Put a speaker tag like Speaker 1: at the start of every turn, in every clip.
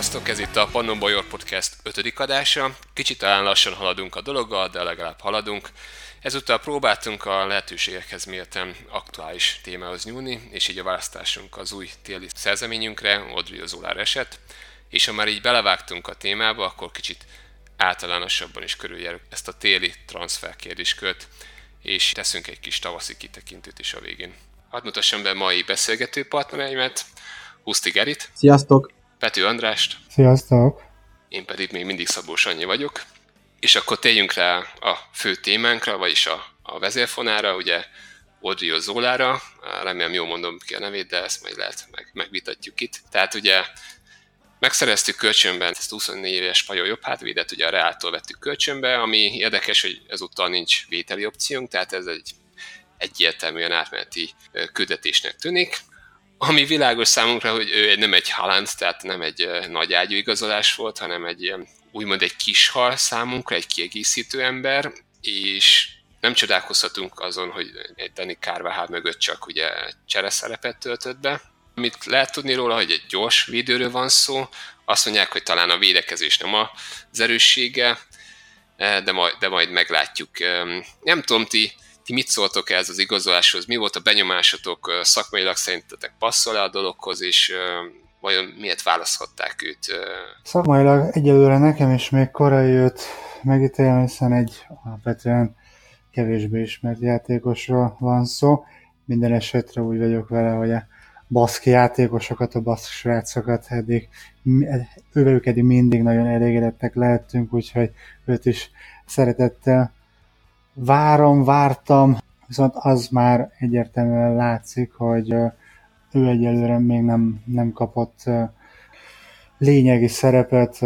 Speaker 1: Sziasztok, ez itt a Pannon Bajor Podcast 5. adása. Kicsit talán lassan haladunk a dologgal, de legalább haladunk. Ezúttal próbáltunk a lehetőségekhez mérten aktuális témához nyúlni, és így a választásunk az új téli szerzeményünkre, Audrey Zolár eset. És ha már így belevágtunk a témába, akkor kicsit általánosabban is körüljárjuk ezt a téli transfer kérdéskört, és teszünk egy kis tavaszi kitekintőt is a végén. Hadd mutassam be mai beszélgető partnereimet, Huszti Gerit.
Speaker 2: Sziasztok!
Speaker 1: Pető Andrást.
Speaker 3: Sziasztok!
Speaker 1: Én pedig még mindig Szabó Sanyi vagyok. És akkor térjünk rá a fő témánkra, vagyis a, a vezérfonára, ugye Odrio Zólára, remélem jól mondom ki a nevét, de ezt majd lehet meg, megvitatjuk itt. Tehát ugye megszereztük kölcsönben ezt 24 éves Pajó jobb hátvédet, ugye a Reáltól vettük kölcsönbe, ami érdekes, hogy ezúttal nincs vételi opciónk, tehát ez egy egyértelműen átmeneti küldetésnek tűnik ami világos számunkra, hogy ő nem egy Haaland, tehát nem egy nagy ágyú igazolás volt, hanem egy ilyen, úgymond egy kis hal számunkra, egy kiegészítő ember, és nem csodálkozhatunk azon, hogy egy Dani Carvajal mögött csak ugye csereszerepet töltött be. Amit lehet tudni róla, hogy egy gyors védőről van szó, azt mondják, hogy talán a védekezés nem az erőssége, de majd, de majd meglátjuk. Nem tudom, ti ti mit szóltok ez az igazoláshoz? Mi volt a benyomásotok? Szakmailag szerintetek passzol-e a dologhoz, és vajon miért választhatták őt?
Speaker 3: Szakmailag egyelőre nekem is még korai őt megítélni, hiszen egy alapvetően kevésbé ismert játékosról van szó. Minden esetre úgy vagyok vele, hogy a baszki játékosokat, a baszki srácokat eddig, ővelük eddig mindig nagyon elégedettek lehetünk, úgyhogy őt is szeretettel várom, vártam, viszont az már egyértelműen látszik, hogy ő egyelőre még nem, nem kapott lényegi szerepet,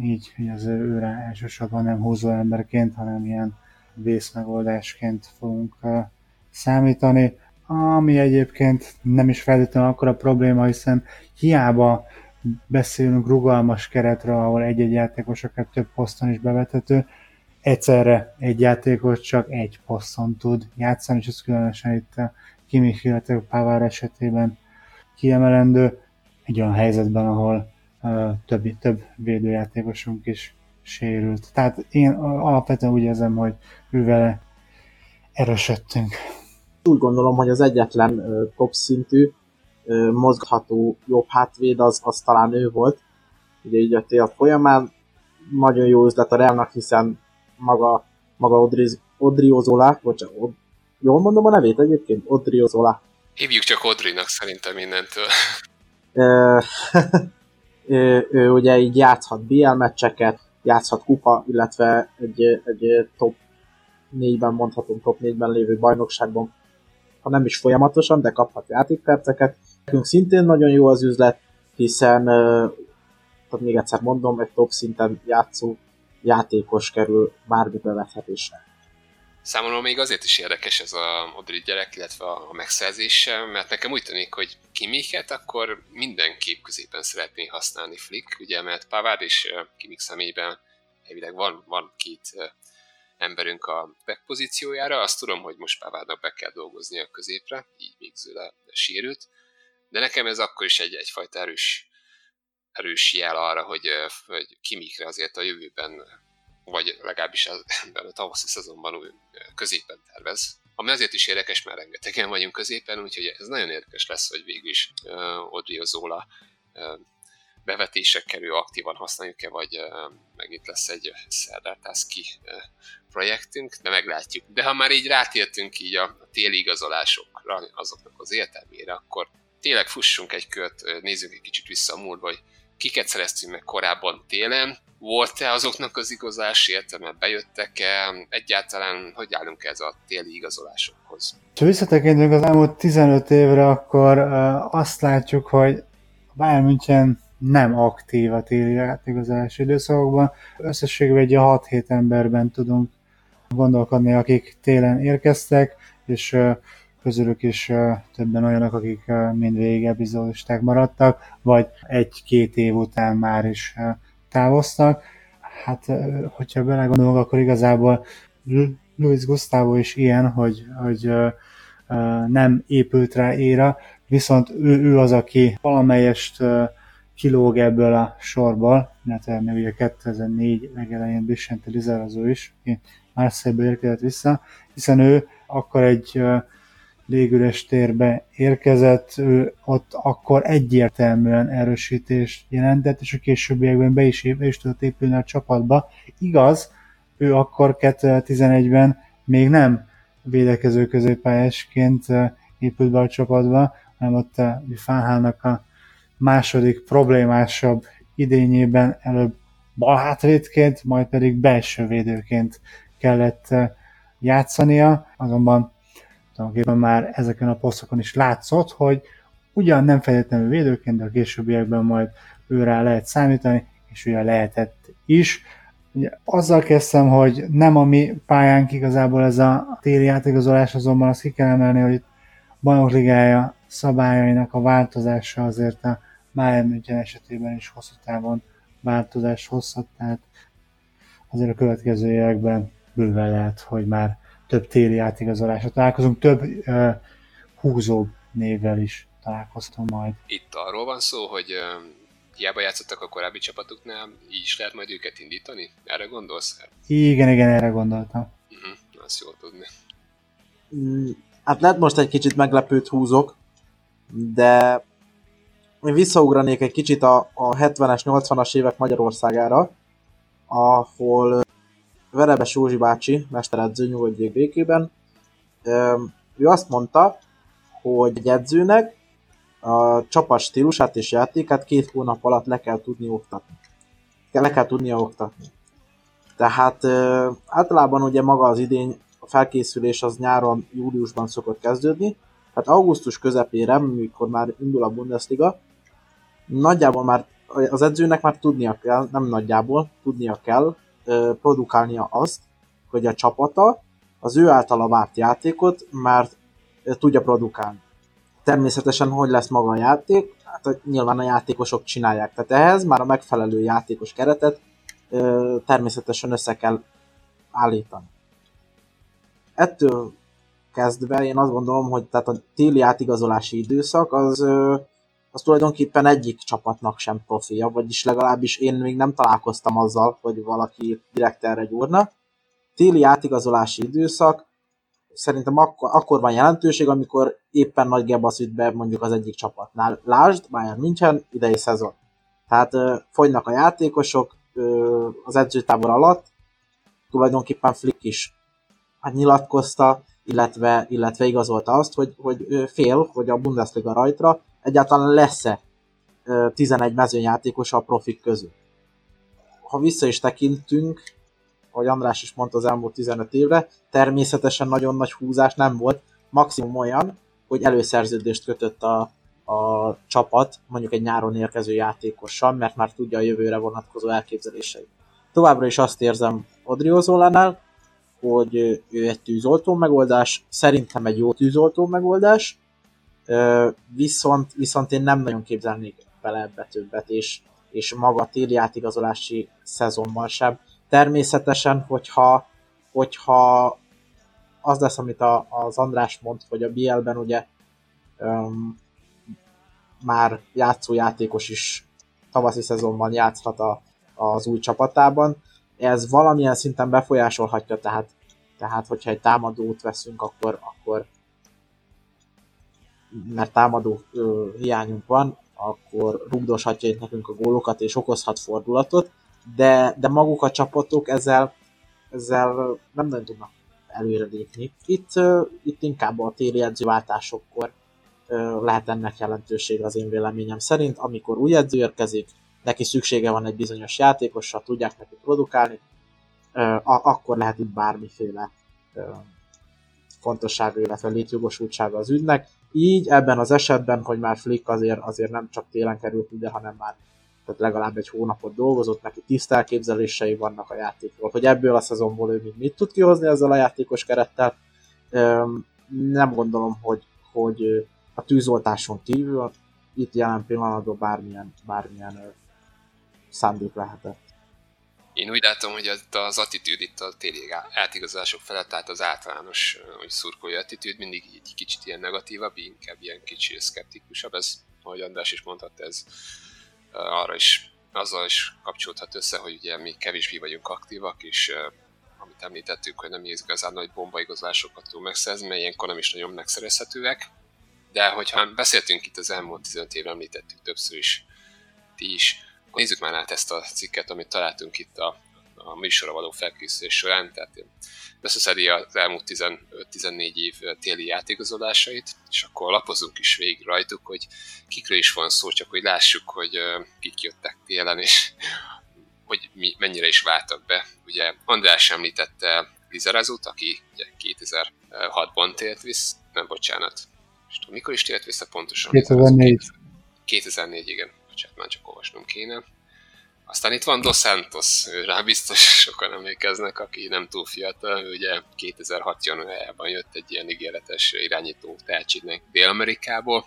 Speaker 3: így, hogy az őre elsősorban nem húzó emberként, hanem ilyen vészmegoldásként fogunk számítani, ami egyébként nem is feltétlenül akkora probléma, hiszen hiába beszélünk rugalmas keretről, ahol egy-egy játékos több poszton is bevethető, egyszerre egy játékos csak egy passzon tud játszani, és ez különösen itt a Kimi, illetve Pavár esetében kiemelendő egy olyan helyzetben, ahol uh, több, több védőjátékosunk is sérült. Tehát én alapvetően úgy érzem, hogy ővel erősödtünk.
Speaker 2: Úgy gondolom, hogy az egyetlen uh, top szintű uh, mozgható jobb hátvéd az, az talán ő volt. Ugye így a tél folyamán nagyon jó üzlet a Realnak, hiszen maga, maga Odriz, Odriozola, bocsánat, Od, jól mondom a nevét egyébként? Odriozola.
Speaker 1: Hívjuk csak Odrinak szerintem mindentől.
Speaker 2: ő, ő ugye így játszhat BL meccseket, játszhat kupa, illetve egy, egy top 4-ben mondhatunk, top 4-ben lévő bajnokságban, ha nem is folyamatosan, de kaphat játékperceket. Nekünk szintén nagyon jó az üzlet, hiszen tehát még egyszer mondom, egy top szinten játszó játékos kerül bármi bevethetésre.
Speaker 1: Számomra még azért is érdekes ez a Modri gyerek, illetve a megszerzése, mert nekem úgy tűnik, hogy Kimiket akkor mindenképp középen szeretné használni Flick, ugye, mert Pavard és Kimik személyben elvileg van, van két emberünk a back pozíciójára, azt tudom, hogy most Pavardnak be kell dolgozni a középre, így még Zöle sérült, de nekem ez akkor is egy, egyfajta erős erős jel arra, hogy, hogy Kimikre azért a jövőben, vagy legalábbis ebben a tavaszi szezonban új középen tervez. Ami azért is érdekes, mert rengetegen vagyunk középen, úgyhogy ez nagyon érdekes lesz, hogy végül is uh, Odrio Zola uh, bevetések kerül, aktívan használjuk-e, vagy uh, megint lesz egy Szerdártászki uh, projektünk, de meglátjuk. De ha már így rátértünk így a, a téli igazolásokra, azoknak az értelmére, akkor tényleg fussunk egy kört, nézzünk egy kicsit vissza a múltba, hogy kiket szereztünk meg korábban télen, volt-e azoknak az igazás értelme, bejöttek-e, egyáltalán hogy állunk ez a téli igazolásokhoz?
Speaker 3: Ha visszatekintünk az elmúlt 15 évre, akkor azt látjuk, hogy Bayern München nem aktív a téli igazolási időszakokban. Összességében egy 6-7 emberben tudunk gondolkodni, akik télen érkeztek, és közülük is többen olyanok, akik mindvégig epizódisták maradtak, vagy egy-két év után már is távoztak. Hát, hogyha belegondolok, akkor igazából Luis Gustavo is ilyen, hogy, hogy nem épült rá éra, viszont ő, ő az, aki valamelyest kilóg ebből a sorból, illetve még ugye 2004 legelején Vicente Lizarazo is, aki Marseille-be érkezett vissza, hiszen ő akkor egy légüres térbe érkezett, ő ott akkor egyértelműen erősítést jelentett, és a későbbiekben be is, be is tudott épülni a csapatba. Igaz, ő akkor 2011-ben még nem védekező középpályásként épült be a csapatba, hanem ott Fánhának a második problémásabb idényében előbb balhátvédként, majd pedig belső védőként kellett játszania, azonban tulajdonképpen már ezeken a posztokon is látszott, hogy ugyan nem feltétlenül védőként, de a későbbiekben majd őre lehet számítani, és ugye lehetett is. Ugye azzal kezdtem, hogy nem a mi pályánk igazából ez a téli játékozolás, azonban azt ki kell emelni, hogy bajnok ligája szabályainak a változása azért a Bayern München esetében is hosszú távon változás hozhat, tehát azért a következő években bőven lehet, hogy már több téli átigazolásra találkozunk, több uh, húzóbb névvel is találkoztam majd.
Speaker 1: Itt arról van szó, hogy uh, hiába játszottak a korábbi csapatuknál, így is lehet majd őket indítani? Erre gondolsz?
Speaker 3: Igen, igen, erre gondoltam.
Speaker 1: Uh-huh, azt jól tudni.
Speaker 2: Mm, hát lehet most egy kicsit meglepőt húzok, de én visszaugranék egy kicsit a, a 70-es, 80-as évek Magyarországára, ahol Verebes Józsi bácsi, mesteredző nyugodjék békében, ő azt mondta, hogy egy edzőnek a csapat stílusát és játékát két hónap alatt le kell tudni oktatni. Le kell tudnia oktatni. Tehát általában ugye maga az idény, a felkészülés az nyáron, júliusban szokott kezdődni, tehát augusztus közepére, mikor már indul a Bundesliga, nagyjából már az edzőnek már tudnia kell, nem nagyjából, tudnia kell, produkálnia azt, hogy a csapata az ő általa várt játékot már tudja produkálni. Természetesen, hogy lesz maga a játék, hát nyilván a játékosok csinálják. Tehát ehhez már a megfelelő játékos keretet természetesen össze kell állítani. Ettől kezdve én azt gondolom, hogy tehát a téli átigazolási időszak az az tulajdonképpen egyik csapatnak sem profilja, vagyis legalábbis én még nem találkoztam azzal, hogy valaki direkt erre gyúrna. Téli átigazolási időszak szerintem akkor, akkor van jelentőség, amikor éppen nagy gebasz be mondjuk az egyik csapatnál. Lásd, Bayern München, idei szezon. Tehát ö, fogynak a játékosok ö, az edzőtábor alatt, tulajdonképpen Flick is hát nyilatkozta, illetve, illetve igazolta azt, hogy, hogy fél, hogy a Bundesliga rajtra egyáltalán lesz-e 11 mezőnyjátékos a profik közül. Ha vissza is tekintünk, ahogy András is mondta az elmúlt 15 évre, természetesen nagyon nagy húzás nem volt, maximum olyan, hogy előszerződést kötött a, a csapat, mondjuk egy nyáron érkező játékossal, mert már tudja a jövőre vonatkozó elképzeléseit. Továbbra is azt érzem Odriozolánál, hogy ő egy tűzoltó megoldás, szerintem egy jó tűzoltó megoldás, viszont, viszont én nem nagyon képzelnék bele ebbe többet, és, és maga a téli átigazolási szezonban sem. Természetesen, hogyha, hogyha az lesz, amit a, az András mond, hogy a BL-ben ugye um, már játszójátékos is tavaszi szezonban játszhat a, az új csapatában, ez valamilyen szinten befolyásolhatja, tehát, tehát hogyha egy támadót veszünk, akkor, akkor mert támadó ö, hiányunk van, akkor rugdoshatja itt nekünk a gólokat és okozhat fordulatot, de, de maguk a csapatok ezzel, ezzel nem nagyon tudnak előre lépni. Itt, ö, itt inkább a téli edzőváltásokkor ö, lehet ennek jelentőség az én véleményem szerint, amikor új edző érkezik, neki szüksége van egy bizonyos játékosra, tudják neki produkálni, akkor lehet itt bármiféle fontossága, illetve létjogosultsága az ügynek. Így ebben az esetben, hogy már Flick azért, azért nem csak télen került ide, hanem már tehát legalább egy hónapot dolgozott, neki tiszta elképzelései vannak a játékról, hogy ebből a szezonból ő mit, mit tud kihozni ezzel a játékos kerettel. Nem gondolom, hogy, hogy a tűzoltáson kívül itt jelen pillanatban bármilyen, bármilyen szándék lehetett.
Speaker 1: Én úgy látom, hogy az attitűd itt a téli átigazolások felett, tehát az általános hogy szurkolói attitűd mindig egy kicsit ilyen negatívabb, inkább ilyen kicsi szkeptikusabb, ez, ahogy András is mondhatta, ez arra is, azzal is kapcsolódhat össze, hogy ugye mi kevésbé vagyunk aktívak, és amit említettük, hogy nem igazán nagy bombaigozásokat tudunk megszerzni, mert ilyenkor nem is nagyon megszerezhetőek. De hogyha beszéltünk itt az elmúlt 15 évre, említettük többször is, ti is, nézzük már át ezt a cikket, amit találtunk itt a, a műsorra való felkészülés során, tehát összeszedi az elmúlt 15-14 év téli játékozódásait, és akkor lapozunk is végig rajtuk, hogy kikről is van szó, csak hogy lássuk, hogy kik jöttek télen, és hogy mi, mennyire is váltak be. Ugye András említette Lizerazut, aki ugye 2006-ban tért vissza, nem bocsánat, és tudom, mikor is tért vissza pontosan?
Speaker 3: 2004.
Speaker 1: 2004, igen, bocsánat, már csak olvasnom kéne. Aztán itt van Dos Santos, rá biztos sokan emlékeznek, aki nem túl fiatal, ugye 2006 januárjában jött egy ilyen ígéretes irányító tehetségnek Dél-Amerikából,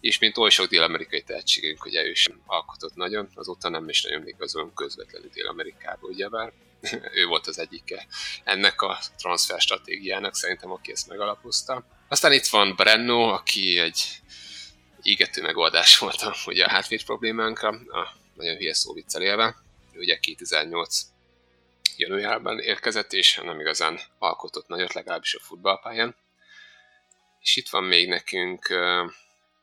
Speaker 1: és mint oly sok dél-amerikai tehetségünk, ugye ő sem alkotott nagyon, azóta nem is nagyon igazolom közvetlenül Dél-Amerikába, ugyebár ő volt az egyike ennek a transfer stratégiának, szerintem aki ezt megalapozta. Aztán itt van Brenno, aki egy égető megoldás volt a, ugye a hátvéd problémánkra, a nagyon hülye szó viccel élve. Ugye 2008 januárban érkezett, és nem igazán alkotott nagyot, legalábbis a futballpályán. És itt van még nekünk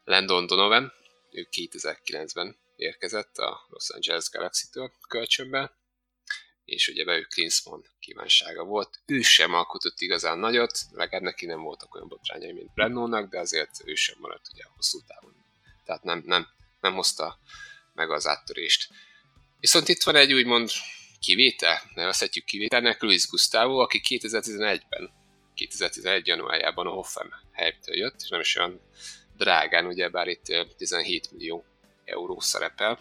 Speaker 1: Landon Donovan, ő 2009-ben érkezett a Los Angeles Galaxy-től kölcsönbe, és ugye be ő Klinsmann kívánsága volt. Ő sem alkotott igazán nagyot, legalább neki nem voltak olyan botrányai, mint Brennónak, de azért ő sem maradt ugye hosszú távon. Tehát nem, nem, nem hozta meg az áttörést. Viszont itt van egy úgymond kivétel, nevezhetjük kivételnek, Luis Gustavo, aki 2011-ben, 2011 januárjában a Hoffenheim helytől jött, és nem is olyan drágán, ugye bár itt 17 millió euró szerepel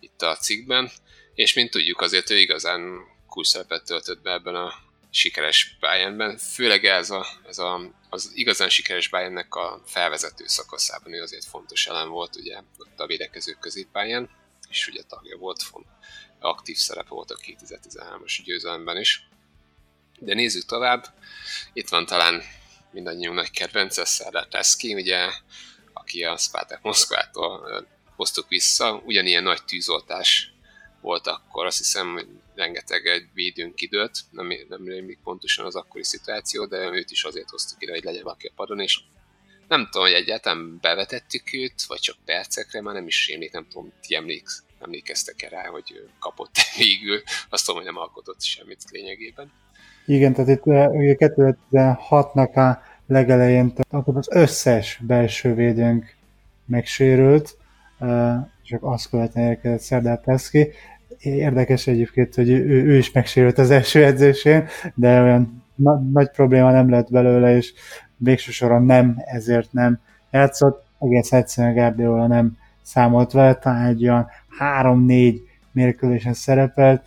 Speaker 1: itt a cikkben, és mint tudjuk azért ő igazán kulcs szerepet töltött be ebben a sikeres Bayernben, főleg ez, a, ez a, az igazán sikeres Bayernnek a felvezető szakaszában ő azért fontos elem volt, ugye ott a védekezők középpályán, és ugye tagja volt, font, aktív szerepe volt a 2013-as győzelemben is. De nézzük tovább, itt van talán mindannyiunk nagy kedvence, Szerdár Teszki, ugye, aki a Spartak Moszkvától hoztuk vissza, ugyanilyen nagy tűzoltás volt akkor, azt hiszem, hogy egy védőnk időt, nem, nem rémlik pontosan az akkori szituáció, de őt is azért hoztuk ide, hogy legyen valaki a padon, és nem tudom, hogy egyáltalán bevetettük őt, vagy csak percekre, már nem is rémlik, nem tudom, ti emléksz, emlékeztek -e rá, hogy kapott végül, azt tudom, hogy nem alkotott semmit lényegében.
Speaker 3: Igen, tehát itt ugye 2016-nak a legelején akkor az összes belső védőnk megsérült, csak azt követően érkezett Szerdár Peszki. Érdekes egyébként, hogy ő, ő is megsérült az első edzésén, de olyan na- nagy probléma nem lett belőle, és végső soron nem, ezért nem játszott. Egész egyszerűen Guardiola nem számolt vele, talán egy olyan három-négy mérkőzésen szerepelt,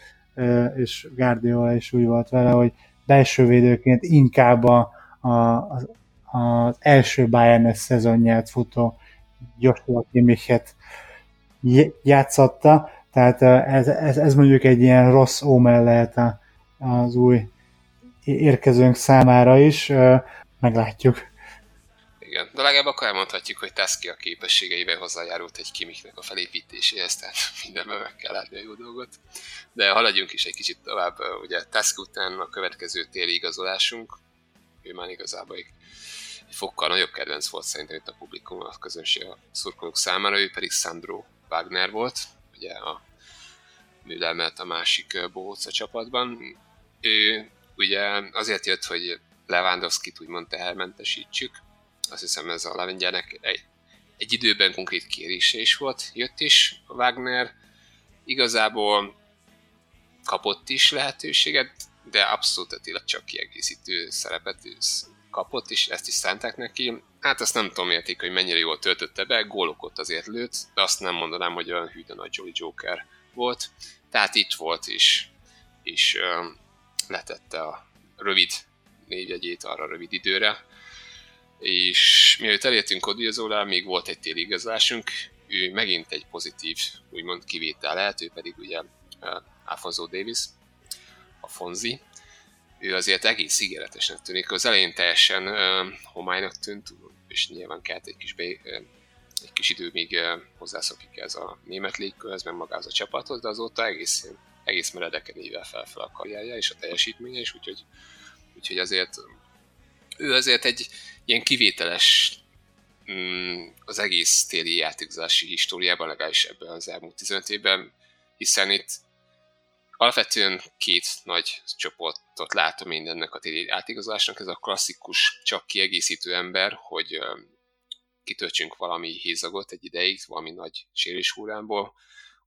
Speaker 3: és Guardiola is úgy volt vele, hogy belső védőként inkább a, a, az, első Bayern szezonját futó Joshua Kimmichet játszotta, tehát ez, ez, ez mondjuk egy ilyen rossz ómen lehet az új érkezőnk számára is, meglátjuk.
Speaker 1: Igen, de legalább akkor elmondhatjuk, hogy Teszki a képességeivel hozzájárult egy kimiknek a felépítéséhez, tehát mindenben meg kell látni a jó dolgot. De haladjunk is egy kicsit tovább, ugye Teszki után a következő téli igazolásunk, ő már igazából egy fokkal nagyobb kedvenc volt szerintem itt a publikum, a közönség, a szurkolók számára, ő pedig Sandro Wagner volt, ugye a műdelmelt a másik bohóca csapatban. Ő ugye azért jött, hogy Lewandowski-t úgymond tehermentesítsük. Azt hiszem ez a lengyelnek egy, egy időben konkrét kérése is volt. Jött is a Wagner. Igazából kapott is lehetőséget, de abszolút tényleg csak kiegészítő szerepet kapott, és ezt is szánták neki. Hát azt nem tudom érték, hogy mennyire jól töltötte be, gólokot azért lőtt, de azt nem mondanám, hogy olyan hűden nagy Jolly Joker volt. Tehát itt volt is, és letette a rövid négyegyét arra rövid időre. És mielőtt elértünk Odilzóra, még volt egy téli igazolásunk, ő megint egy pozitív, úgymond kivétel lehet, ő pedig ugye Alfonso Davis, a Fonzi, ő azért egész ígéretesnek tűnik. Az elején teljesen uh, homálynak tűnt, és nyilván kellett egy kis be, uh, egy kis idő, míg hozzászokik ez a német légkörhez, meg magához a csapathoz, de azóta egész, egész meredeken ível fel, fel a karrierje és a teljesítménye is, úgyhogy, úgyhogy azért ő azért egy ilyen kivételes mm, az egész téli játékozási históriában, legalábbis ebben az elmúlt 15 évben, hiszen itt alapvetően két nagy csoportot látom mindennek a téli átigazolásnak, ez a klasszikus, csak kiegészítő ember, hogy kitöltsünk valami hézagot egy ideig, valami nagy sérés hullámból,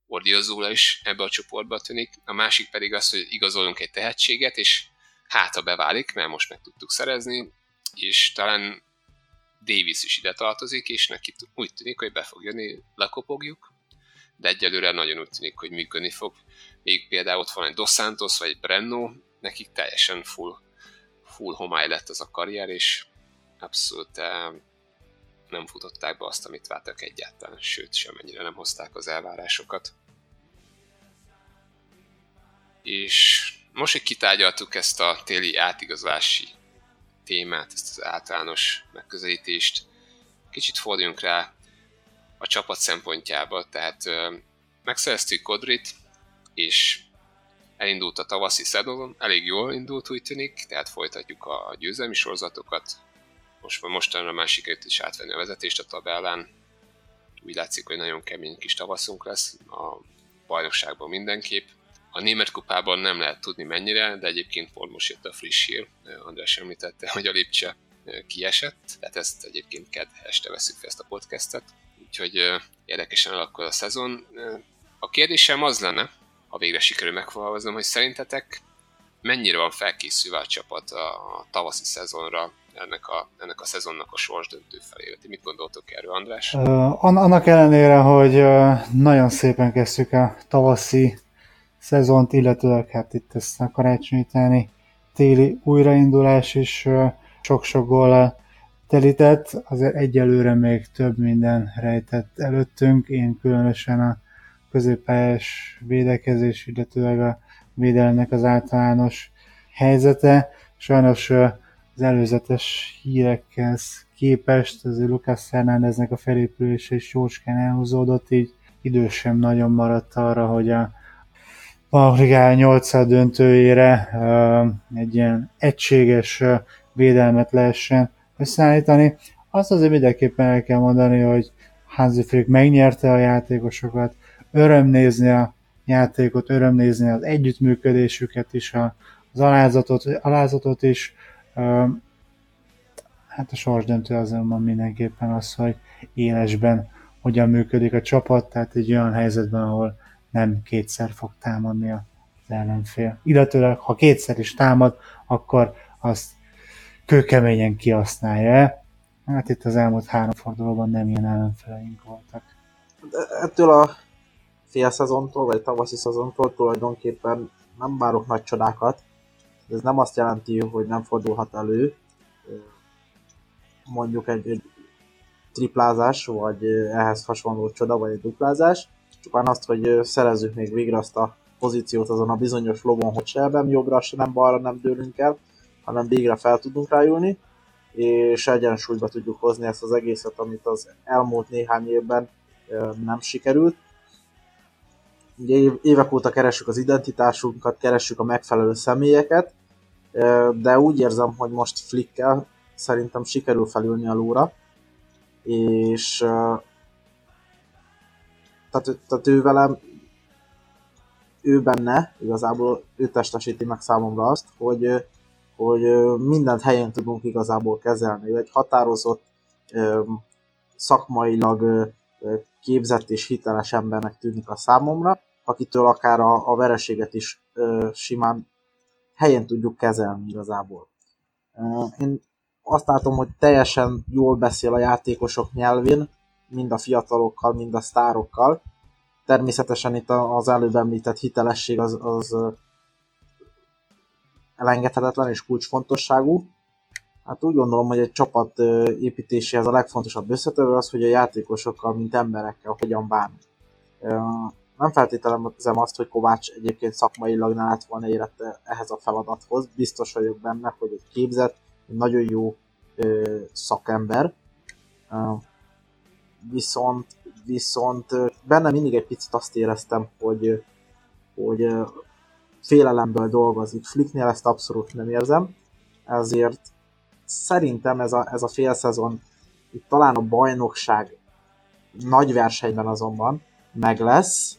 Speaker 1: Ordiozóla is ebbe a csoportba tűnik, a másik pedig az, hogy igazolunk egy tehetséget, és hát a beválik, mert most meg tudtuk szerezni, és talán Davis is ide tartozik, és neki úgy tűnik, hogy be fog jönni, lekopogjuk, de egyelőre nagyon úgy tűnik, hogy működni fog. Még például ott van egy Dos Santos vagy Brenno, nekik teljesen full, full homály lett az a karrier, és abszolút eh, nem futották be azt, amit vártak egyáltalán, sőt, semennyire nem hozták az elvárásokat. És most, hogy kitárgyaltuk ezt a téli átigazolási témát, ezt az általános megközelítést, kicsit forduljunk rá a csapat szempontjába, tehát megszereztük Kodrit, és elindult a tavaszi szezon, elég jól indult úgy tűnik, tehát folytatjuk a győzelmi sorozatokat, most mostanra már sikerült is átvenni a vezetést a tabellán, úgy látszik, hogy nagyon kemény kis tavaszunk lesz a bajnokságban mindenképp. A német kupában nem lehet tudni mennyire, de egyébként pont most jött a friss hír. András említette, hogy a Lipcse kiesett, tehát ezt egyébként kedd este veszük fel ezt a podcastet. Úgyhogy érdekesen alakul a szezon. A kérdésem az lenne, ha végre sikerül megfogalmaznom, hogy szerintetek mennyire van felkészülve a csapat a tavaszi szezonra, ennek a, ennek a szezonnak a sorsdöntő felére. Ti mit gondoltok erről, András?
Speaker 3: Uh, annak ellenére, hogy uh, nagyon szépen kezdtük a tavaszi szezont, illetőleg hát itt ezt a karácsonyi utáni téli újraindulás is uh, sok-sok gól telített, azért egyelőre még több minden rejtett előttünk, én különösen a középpályás védekezés, illetőleg a védelemnek az általános helyzete. Sajnos az előzetes hírekhez képest azért Lucas Fernándeznek a felépülése is jócskán elhúzódott, így idő sem nagyon maradt arra, hogy a Bajnokligá 8 döntőjére egy ilyen egységes védelmet lehessen összeállítani. Azt azért mindenképpen el kell mondani, hogy Hansi Flick megnyerte a játékosokat, öröm nézni a játékot, öröm nézni az együttműködésüket is, az alázatot, alázatot is, Hát a sorsdöntő azonban mindenképpen az, hogy élesben hogyan működik a csapat, tehát egy olyan helyzetben, ahol nem kétszer fog támadni az ellenfél. Illetőleg, ha kétszer is támad, akkor azt kőkeményen kihasználja. Hát itt az elmúlt három fordulóban nem ilyen ellenfeleink voltak.
Speaker 2: De ettől a fél szezontól, vagy tavaszi szezontól tulajdonképpen nem várok nagy csodákat, ez nem azt jelenti, hogy nem fordulhat elő mondjuk egy, egy triplázás, vagy ehhez hasonló csoda, vagy egy duplázás, csupán azt, hogy szerezzük még végre azt a pozíciót azon a bizonyos lovon, hogy se nem jobbra, se nem balra nem dőlünk el, hanem végre fel tudunk rájulni, és egyensúlyba tudjuk hozni ezt az egészet, amit az elmúlt néhány évben nem sikerült. Ugye évek óta keressük az identitásunkat, keressük a megfelelő személyeket, de úgy érzem, hogy most Flickkel szerintem sikerül felülni a lóra, és tehát, tehát ő velem, ő benne, igazából ő testesíti meg számomra azt, hogy, hogy mindent helyen tudunk igazából kezelni. Ő egy határozott, szakmailag képzett és hiteles embernek tűnik a számomra, akitől akár a, a vereséget is ö, simán helyen tudjuk kezelni igazából. Én azt látom, hogy teljesen jól beszél a játékosok nyelvén, mind a fiatalokkal, mind a sztárokkal. Természetesen itt az előbb említett hitelesség az, az elengedhetetlen és kulcsfontosságú. Hát úgy gondolom, hogy egy csapat építéséhez a legfontosabb összetevő az, hogy a játékosokkal, mint emberekkel hogyan bánunk nem feltételezem azt, hogy Kovács egyébként szakmailag ne lett volna érette ehhez a feladathoz. Biztos vagyok benne, hogy egy képzett, egy nagyon jó szakember, viszont, viszont benne mindig egy picit azt éreztem, hogy, hogy félelemből dolgozik. Flicknél ezt abszolút nem érzem, ezért szerintem ez a, ez a fél szezon itt talán a bajnokság nagy versenyben azonban meg lesz,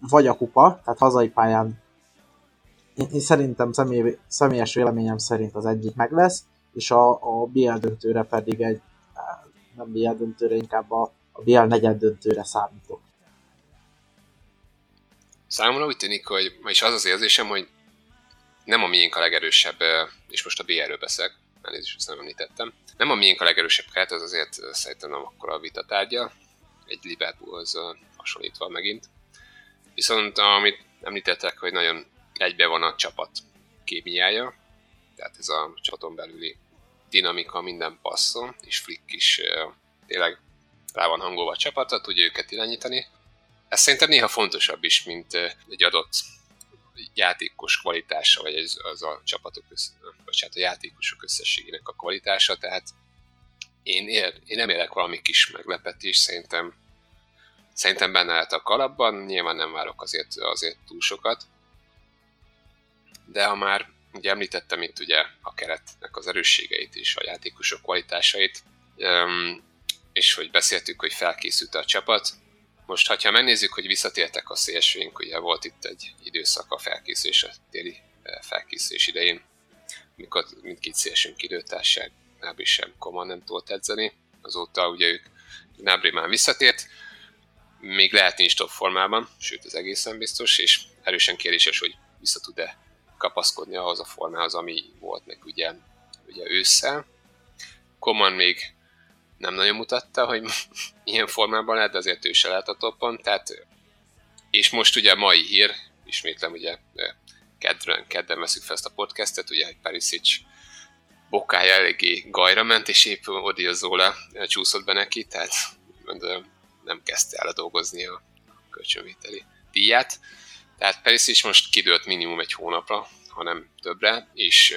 Speaker 2: vagy a kupa, tehát hazai pályán én, én szerintem személy, személyes véleményem szerint az egyik meg lesz, és a, a BL döntőre pedig egy, nem BL döntőre, inkább a, a BL negyed döntőre számítok.
Speaker 1: Számomra úgy tűnik, hogy is az az érzésem, hogy nem a miénk a legerősebb, és most a BL-ről beszélek, elnézést, ezt nem említettem. Nem a miénk a legerősebb keret, az azért szerintem nem akkora a vita tárgya, egy Liverpoolhoz hasonlítva megint. Viszont amit említettek, hogy nagyon egybe van a csapat kémiája, tehát ez a csapaton belüli dinamika minden passzon, és Flick is tényleg rá van hangolva a csapatra, tudja őket irányítani. Ez szerintem néha fontosabb is, mint egy adott játékos kvalitása, vagy ez, az a csapatok, össze, hát a játékosok összességének a kvalitása, tehát én, ér, én nem élek valami kis meglepetés, szerintem szerintem benne lehet a kalapban, nyilván nem várok azért, azért túl sokat, de ha már ugye említettem itt ugye a keretnek az erősségeit és a játékosok kvalitásait, és hogy beszéltük, hogy felkészült a csapat, most, ha megnézzük, hogy visszatértek a szélsőink, ugye volt itt egy időszak a felkészülés, a téli felkészülés idején, mikor mindkét szélsőnk időtárság Nábri sem Koman nem tudott edzeni, azóta ugye ők Nábri már visszatért, még lehet nincs top formában, sőt ez egészen biztos, és erősen kérdéses, hogy vissza tud-e kapaszkodni ahhoz a formához, ami volt neki ugye, ugye ősszel. Koman még nem nagyon mutatta, hogy ilyen formában lehet, de azért ő se lehet a toppon, tehát és most ugye mai hír, ismétlem ugye kedden, kedden veszük fel ezt a podcastet, ugye, hogy Perisic bokája eléggé gajra ment, és épp Odiozola csúszott be neki, tehát nem kezdte el a dolgozni a kölcsönvételi díját. Tehát Perisic most kidőlt minimum egy hónapra, hanem többre, és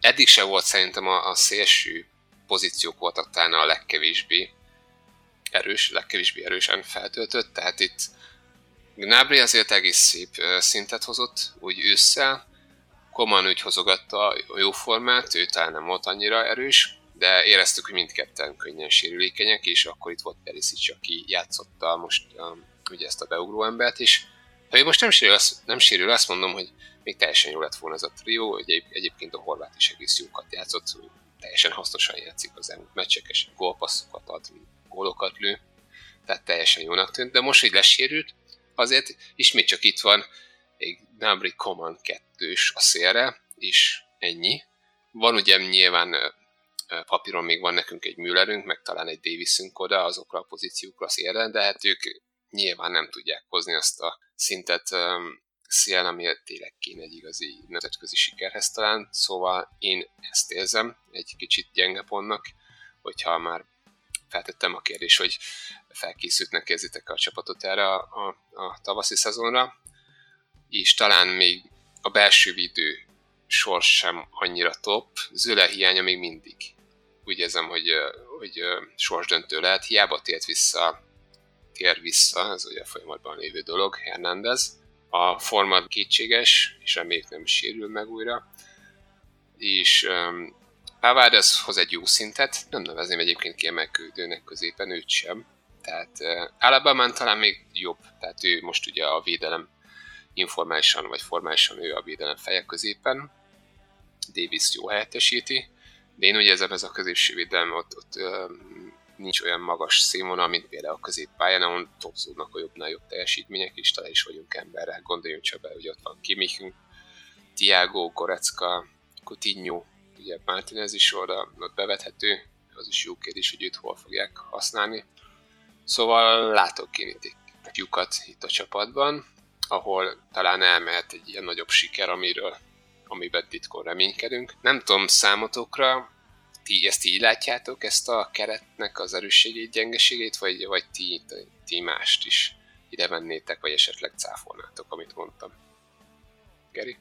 Speaker 1: eddig se volt szerintem a, a szélső pozíciók voltak talán a legkevésbé erős, legkevésbé erősen feltöltött, tehát itt Gnabry azért egész szép szintet hozott, úgy ősszel, Koman úgy hozogatta a jó formát, ő talán nem volt annyira erős, de éreztük, hogy mindketten könnyen sérülékenyek, és akkor itt volt Perisic, aki játszotta most ugye ezt a beugró embert, és ha ő most nem sérül, azt, nem sérül, azt mondom, hogy még teljesen jó lett volna ez a trió, egyébként a horvát is egész jókat játszott, teljesen hasznosan játszik az elmúlt meccsek, gólpasszokat ad, gólokat lő, tehát teljesen jónak tűnt, de most, hogy lesérült, azért ismét csak itt van egy Nabri Coman kettős a szélre, és ennyi. Van ugye nyilván papíron még van nekünk egy Müllerünk, meg talán egy Davisünk oda azokra a pozíciókra szélre, de hát ők nyilván nem tudják hozni azt a szintet szél, ami tényleg kéne egy igazi nemzetközi sikerhez talán, szóval én ezt érzem egy kicsit gyenge pontnak, hogyha már feltettem a kérdést, hogy felkészültnek érzitek a csapatot erre a, a, a tavaszi szezonra, és talán még a belső idő sors sem annyira top, Zöle hiánya még mindig. Úgy érzem, hogy, hogy sorsdöntő lehet, hiába tért vissza, tér vissza, ez ugye folyamatban lévő dolog, Hernández, a forma kétséges, és reméljük nem sérül meg újra. És um, Pavardez hoz egy jó szintet, nem nevezném egyébként kiemelkedőnek középen őt sem. Tehát uh, Alabama talán még jobb, tehát ő most ugye a védelem informálisan vagy formálisan ő a védelem feje középen. Davis jó helyettesíti, de én ugye ezen ez a középső védelem ott, ott nincs olyan magas színvonal, mint például a középpályán, ahol topzódnak a jobbnál jobb teljesítmények, és tele is vagyunk emberre. Gondoljunk csak be, hogy ott van Kimikünk, Tiago, Gorecka, Coutinho, ugye Martinez is oda ott bevethető, az is jó kérdés, hogy őt hol fogják használni. Szóval látok én itt egy lyukat itt a csapatban, ahol talán elmehet egy ilyen nagyobb siker, amiről amiben titkon reménykedünk. Nem tudom számotokra, ti ezt így látjátok, ezt a keretnek az erősségét, gyengeségét, vagy, vagy ti, ti mást is ide vennétek, vagy esetleg cáfolnátok, amit mondtam? Geri?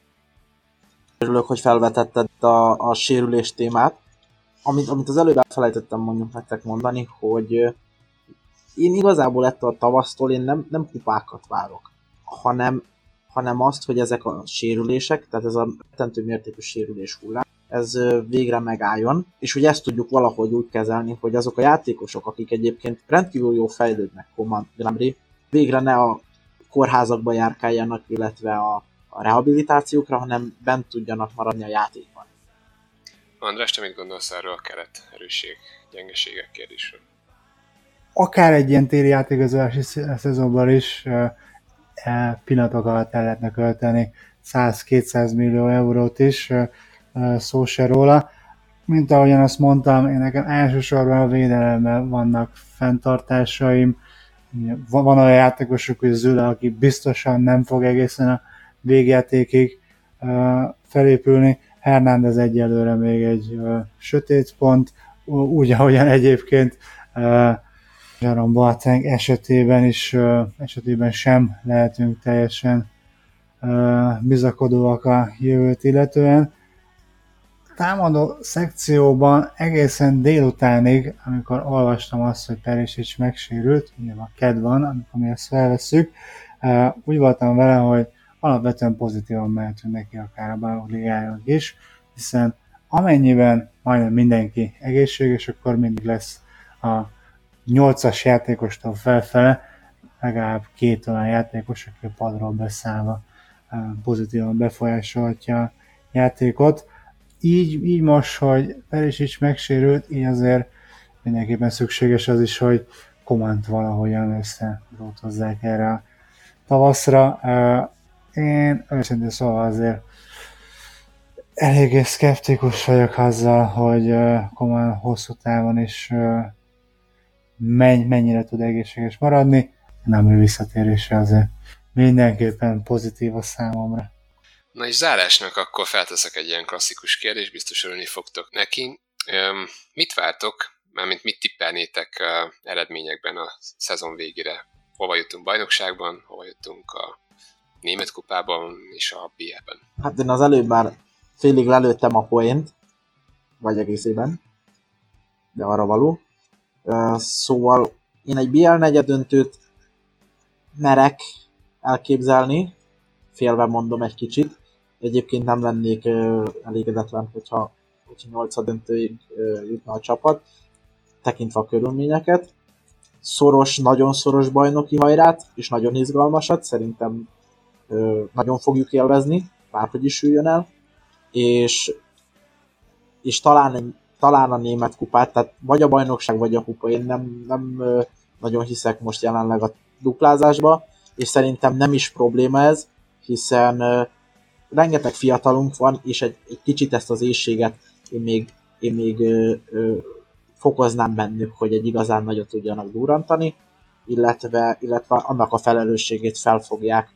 Speaker 2: Örülök, hogy felvetetted a, a sérülés témát. amit, amit az előbb elfelejtettem mondjuk nektek mondani, hogy én igazából ettől a tavasztól én nem, nem kupákat várok, hanem, hanem azt, hogy ezek a sérülések, tehát ez a rettentő mértékű sérülés hullám, ez végre megálljon, és hogy ezt tudjuk valahogy úgy kezelni, hogy azok a játékosok, akik egyébként rendkívül jó fejlődnek Command végre ne a kórházakba járkáljanak, illetve a, a rehabilitációkra, hanem bent tudjanak maradni a játékban.
Speaker 1: András, te mit gondolsz erről a keret erősség, gyengeségek kérdésről?
Speaker 3: Akár egy ilyen téri játékozási szezonban is e, pillanatok alatt el lehetne költeni 100-200 millió eurót is, szó se róla. Mint ahogyan azt mondtam, én nekem elsősorban a védelemben vannak fenntartásaim, van olyan játékosok, hogy Züle, aki biztosan nem fog egészen a végjátékig felépülni. Hernández egyelőre még egy sötét pont, úgy, ahogyan egyébként Jaron Boateng esetében is esetében sem lehetünk teljesen bizakodóak a jövőt illetően támadó szekcióban egészen délutánig, amikor olvastam azt, hogy Perisic megsérült, ugye a KED van, amikor mi ezt felveszünk, úgy voltam vele, hogy alapvetően pozitívan mehetünk neki akár a bajnok ligájának is, hiszen amennyiben majdnem mindenki egészséges, akkor mindig lesz a nyolcas játékostól felfele legalább két olyan játékos, aki a padról beszállva pozitívan befolyásolhatja a játékot így, így most, hogy Perisic megsérült, így azért mindenképpen szükséges az is, hogy Komant valahogyan összedrótozzák erre a tavaszra. Én őszintén szóval azért eléggé szkeptikus vagyok azzal, hogy Koman hosszú távon is mennyire tud egészséges maradni. Nem ő visszatérése azért mindenképpen pozitív a számomra.
Speaker 1: Na és zárásnak akkor felteszek egy ilyen klasszikus kérdést, biztos örülni fogtok neki. Mit vártok, mármint mit tippelnétek eredményekben a szezon végére? Hova jutunk bajnokságban, hova jutunk a német kupában és a BL-ben?
Speaker 2: Hát én az előbb már félig lelőttem a poént, vagy egészében, de arra való. Szóval én egy BL negyedöntőt merek elképzelni, félve mondom egy kicsit. Egyébként nem lennék elégedetlen, hogyha, hogyha 8 döntőig jutna a csapat, tekintve a körülményeket. Szoros, nagyon szoros bajnoki hajrát, és nagyon izgalmasat, szerintem nagyon fogjuk élvezni, bárhogy is üljön el, és, és talán, talán a német kupát, tehát vagy a bajnokság, vagy a kupa, én nem, nem nagyon hiszek most jelenleg a duplázásba, és szerintem nem is probléma ez, hiszen rengeteg fiatalunk van, és egy, egy kicsit ezt az éjséget én még, én még ö, ö, fokoznám bennük, hogy egy igazán nagyot tudjanak durrantani, illetve, illetve annak a felelősségét felfogják,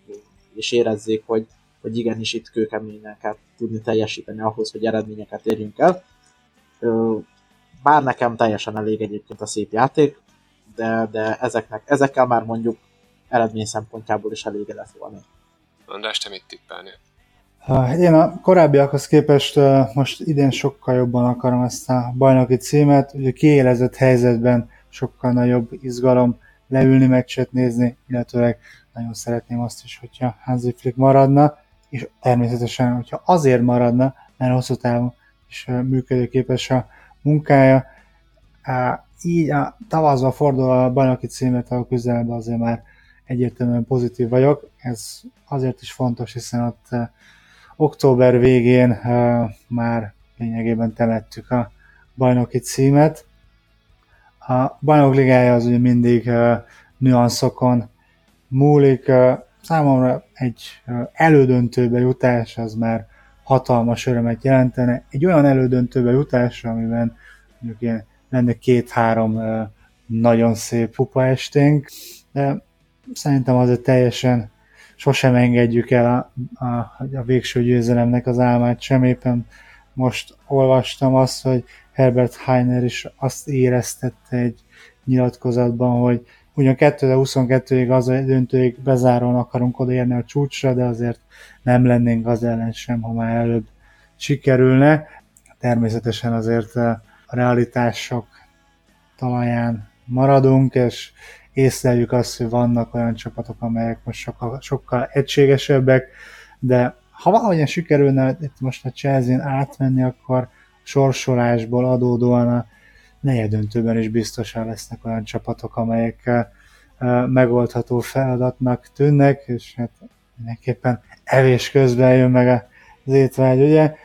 Speaker 2: és érezzék, hogy, hogy igenis itt kőkeményen kell tudni teljesíteni ahhoz, hogy eredményeket érjünk el. Ö, bár nekem teljesen elég egyébként a szép játék, de, de ezeknek, ezekkel már mondjuk eredmény szempontjából is elégedett volna.
Speaker 1: András, te mit tippelni?
Speaker 3: Én a korábbiakhoz képest most idén sokkal jobban akarom ezt a bajnoki címet, ugye kiélezett helyzetben sokkal nagyobb izgalom leülni, meccset nézni, illetőleg nagyon szeretném azt is, hogyha Hansi Flick maradna, és természetesen, hogyha azért maradna, mert hosszú távon is működőképes a munkája. Így a tavaszba fordul a bajnoki címet a közelben azért már egyértelműen pozitív vagyok. Ez azért is fontos, hiszen ott október végén uh, már lényegében temettük a bajnoki címet. A bajnok ligája az ugye mindig uh, nüanszokon múlik. Uh, számomra egy elődöntőbe jutás az már hatalmas örömet jelentene. Egy olyan elődöntőbe jutás, amiben mondjuk ilyen lenne két-három nagyon szép pupa esténk, de szerintem azért teljesen sosem engedjük el a, a, a végső győzelemnek az álmát sem. Éppen most olvastam azt, hogy Herbert Heiner is azt éreztette egy nyilatkozatban, hogy ugyan 2022-ig az a döntőig bezáróan akarunk odaérni a csúcsra, de azért nem lennénk az ellen sem, ha már előbb sikerülne. Természetesen azért a realitások talaján maradunk, és észleljük azt, hogy vannak olyan csapatok, amelyek most sokkal, sokkal egységesebbek, de ha valahogyan sikerülne itt most a Chelsea-n átmenni, akkor sorsolásból adódóan a negyedöntőben is biztosan lesznek olyan csapatok, amelyek megoldható feladatnak tűnnek, és hát mindenképpen evés közben jön meg az étvágy, ugye?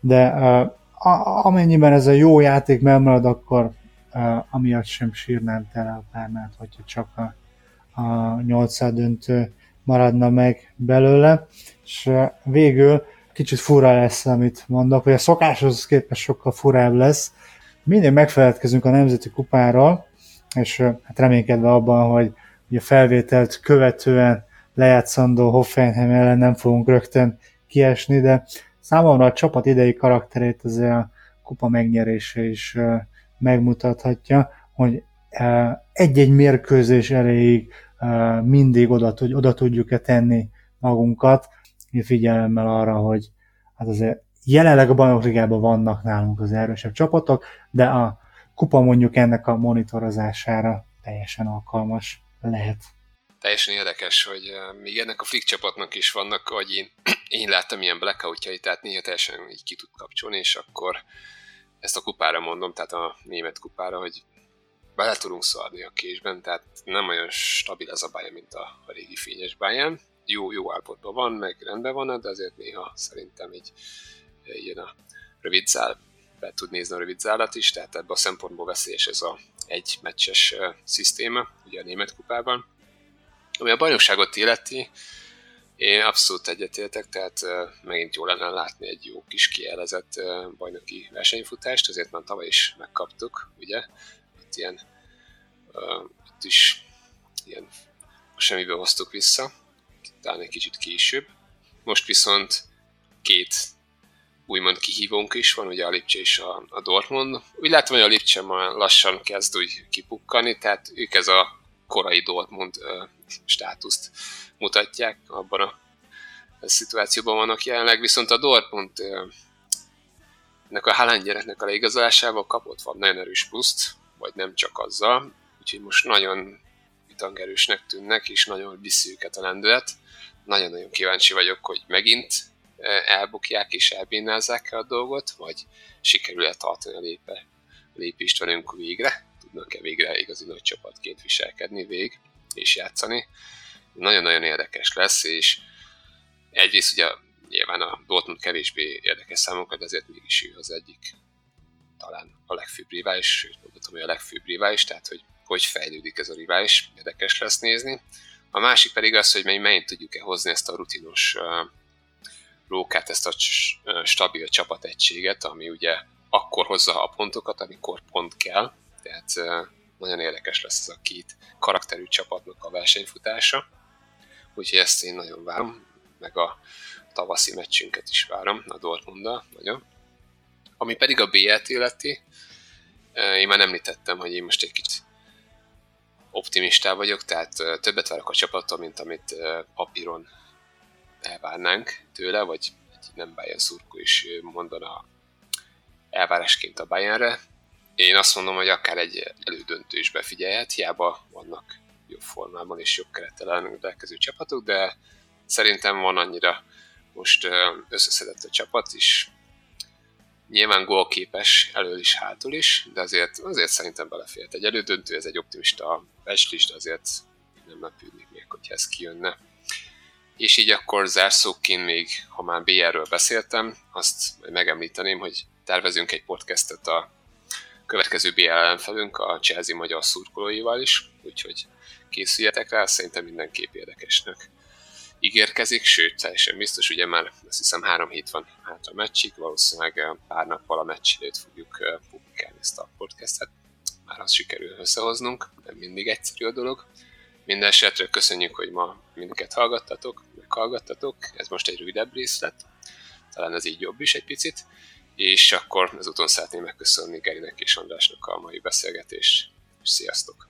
Speaker 3: De a, amennyiben ez a jó játék megmarad, akkor amiatt sem sírnám tele a párnát, hogyha csak a, a nyolcad döntő maradna meg belőle, és végül kicsit fura lesz, amit mondok, hogy a szokáshoz képest sokkal furább lesz. Mindig megfeledkezünk a Nemzeti Kupáról, és hát reménykedve abban, hogy a felvételt követően lejátszandó Hoffenheim ellen nem fogunk rögtön kiesni, de számomra a csapat idei karakterét azért a kupa megnyerése is megmutathatja, hogy egy-egy mérkőzés erejéig mindig oda, oda tudjuk-e tenni magunkat, figyelemmel arra, hogy hát azért jelenleg a bajnokligában vannak nálunk az erősebb csapatok, de a kupa mondjuk ennek a monitorozására teljesen alkalmas lehet.
Speaker 1: Teljesen érdekes, hogy még ennek a flick csapatnak is vannak, hogy én, én láttam ilyen blackoutjai, tehát néha teljesen így ki tud kapcsolni, és akkor ezt a kupára mondom, tehát a német kupára, hogy bele tudunk szarni a késben, tehát nem olyan stabil ez a bája, mint a, a régi fényes báján. Jó, jó állapotban van, meg rendben van, de azért néha szerintem így ilyen a rövid zál, be tud nézni a rövid zálat is, tehát ebben a szempontból veszélyes ez a egy meccses szisztéma, ugye a német kupában. Ami a bajnokságot illeti, én abszolút egyetértek, tehát megint jó lenne látni egy jó kis kielezett bajnoki versenyfutást, azért már tavaly is megkaptuk, ugye? Itt ilyen, itt is ilyen semmiből hoztuk vissza, talán egy kicsit később. Most viszont két úgymond kihívónk is van, ugye a Lipcse és a, a Dortmund. Úgy látom, hogy a Lipcse már lassan kezd úgy kipukkani, tehát ők ez a korai Dortmund státuszt mutatják, abban a, a szituációban vannak jelenleg, viszont a Dortmund ennek a Haaland gyereknek a leigazolásával kapott van nagyon erős pluszt, vagy nem csak azzal, úgyhogy most nagyon vitangerősnek tűnnek, és nagyon viszi a lendület. Nagyon-nagyon kíváncsi vagyok, hogy megint elbukják és elbénázzák a dolgot, vagy sikerül-e tartani a lépe, a lépést velünk végre, tudnak-e végre igazi nagy csapatként viselkedni vég és játszani. Nagyon-nagyon érdekes lesz, és egyrészt ugye nyilván a Dortmund kevésbé érdekes számokat, de azért mégis ő az egyik talán a legfőbb rivális, sőt mondhatom, hogy a legfőbb rivális, tehát hogy hogy fejlődik ez a rivális, érdekes lesz nézni. A másik pedig az, hogy megint tudjuk-e hozni ezt a rutinos rókát, ezt a stabil csapategységet, ami ugye akkor hozza a pontokat, amikor pont kell. Tehát nagyon érdekes lesz ez a két karakterű csapatnak a versenyfutása. Úgyhogy ezt én nagyon várom, meg a tavaszi meccsünket is várom a Dortmunddal nagyon. Ami pedig a BL-t illeti, én már említettem, hogy én most egy kicsit optimistá vagyok, tehát többet várok a csapattól, mint amit papíron elvárnánk tőle, vagy egy nem Bayern szurkó is mondana elvárásként a Bayernre. Én azt mondom, hogy akár egy elődöntő is befigyelhet, hiába vannak jobb formában és jobb kerettel rendelkező csapatok, de szerintem van annyira most összeszedett a csapat is, nyilván gólképes elől is, hátul is, de azért, azért szerintem belefért. Egy elődöntő, ez egy optimista de azért nem lepődnék még, hogyha ez kijönne. És így akkor zárszóként még, ha már BR-ről beszéltem, azt megemlíteném, hogy tervezünk egy podcastet a következő BL ellenfelünk, a Chelsea magyar szurkolóival is, úgyhogy készüljetek rá, szerintem mindenképp érdekesnek ígérkezik, sőt, teljesen biztos, ugye már azt hiszem három hét van hátra a meccsig, valószínűleg eh, pár nappal a meccs időt fogjuk eh, publikálni ezt a podcastet. Már azt sikerül összehoznunk, nem mindig egyszerű a dolog. Minden esetre köszönjük, hogy ma minket hallgattatok, meghallgattatok. Ez most egy rövidebb részlet, talán ez így jobb is egy picit. És akkor ezúton szeretném megköszönni Gerinek és Andrásnak a mai beszélgetést. Sziasztok!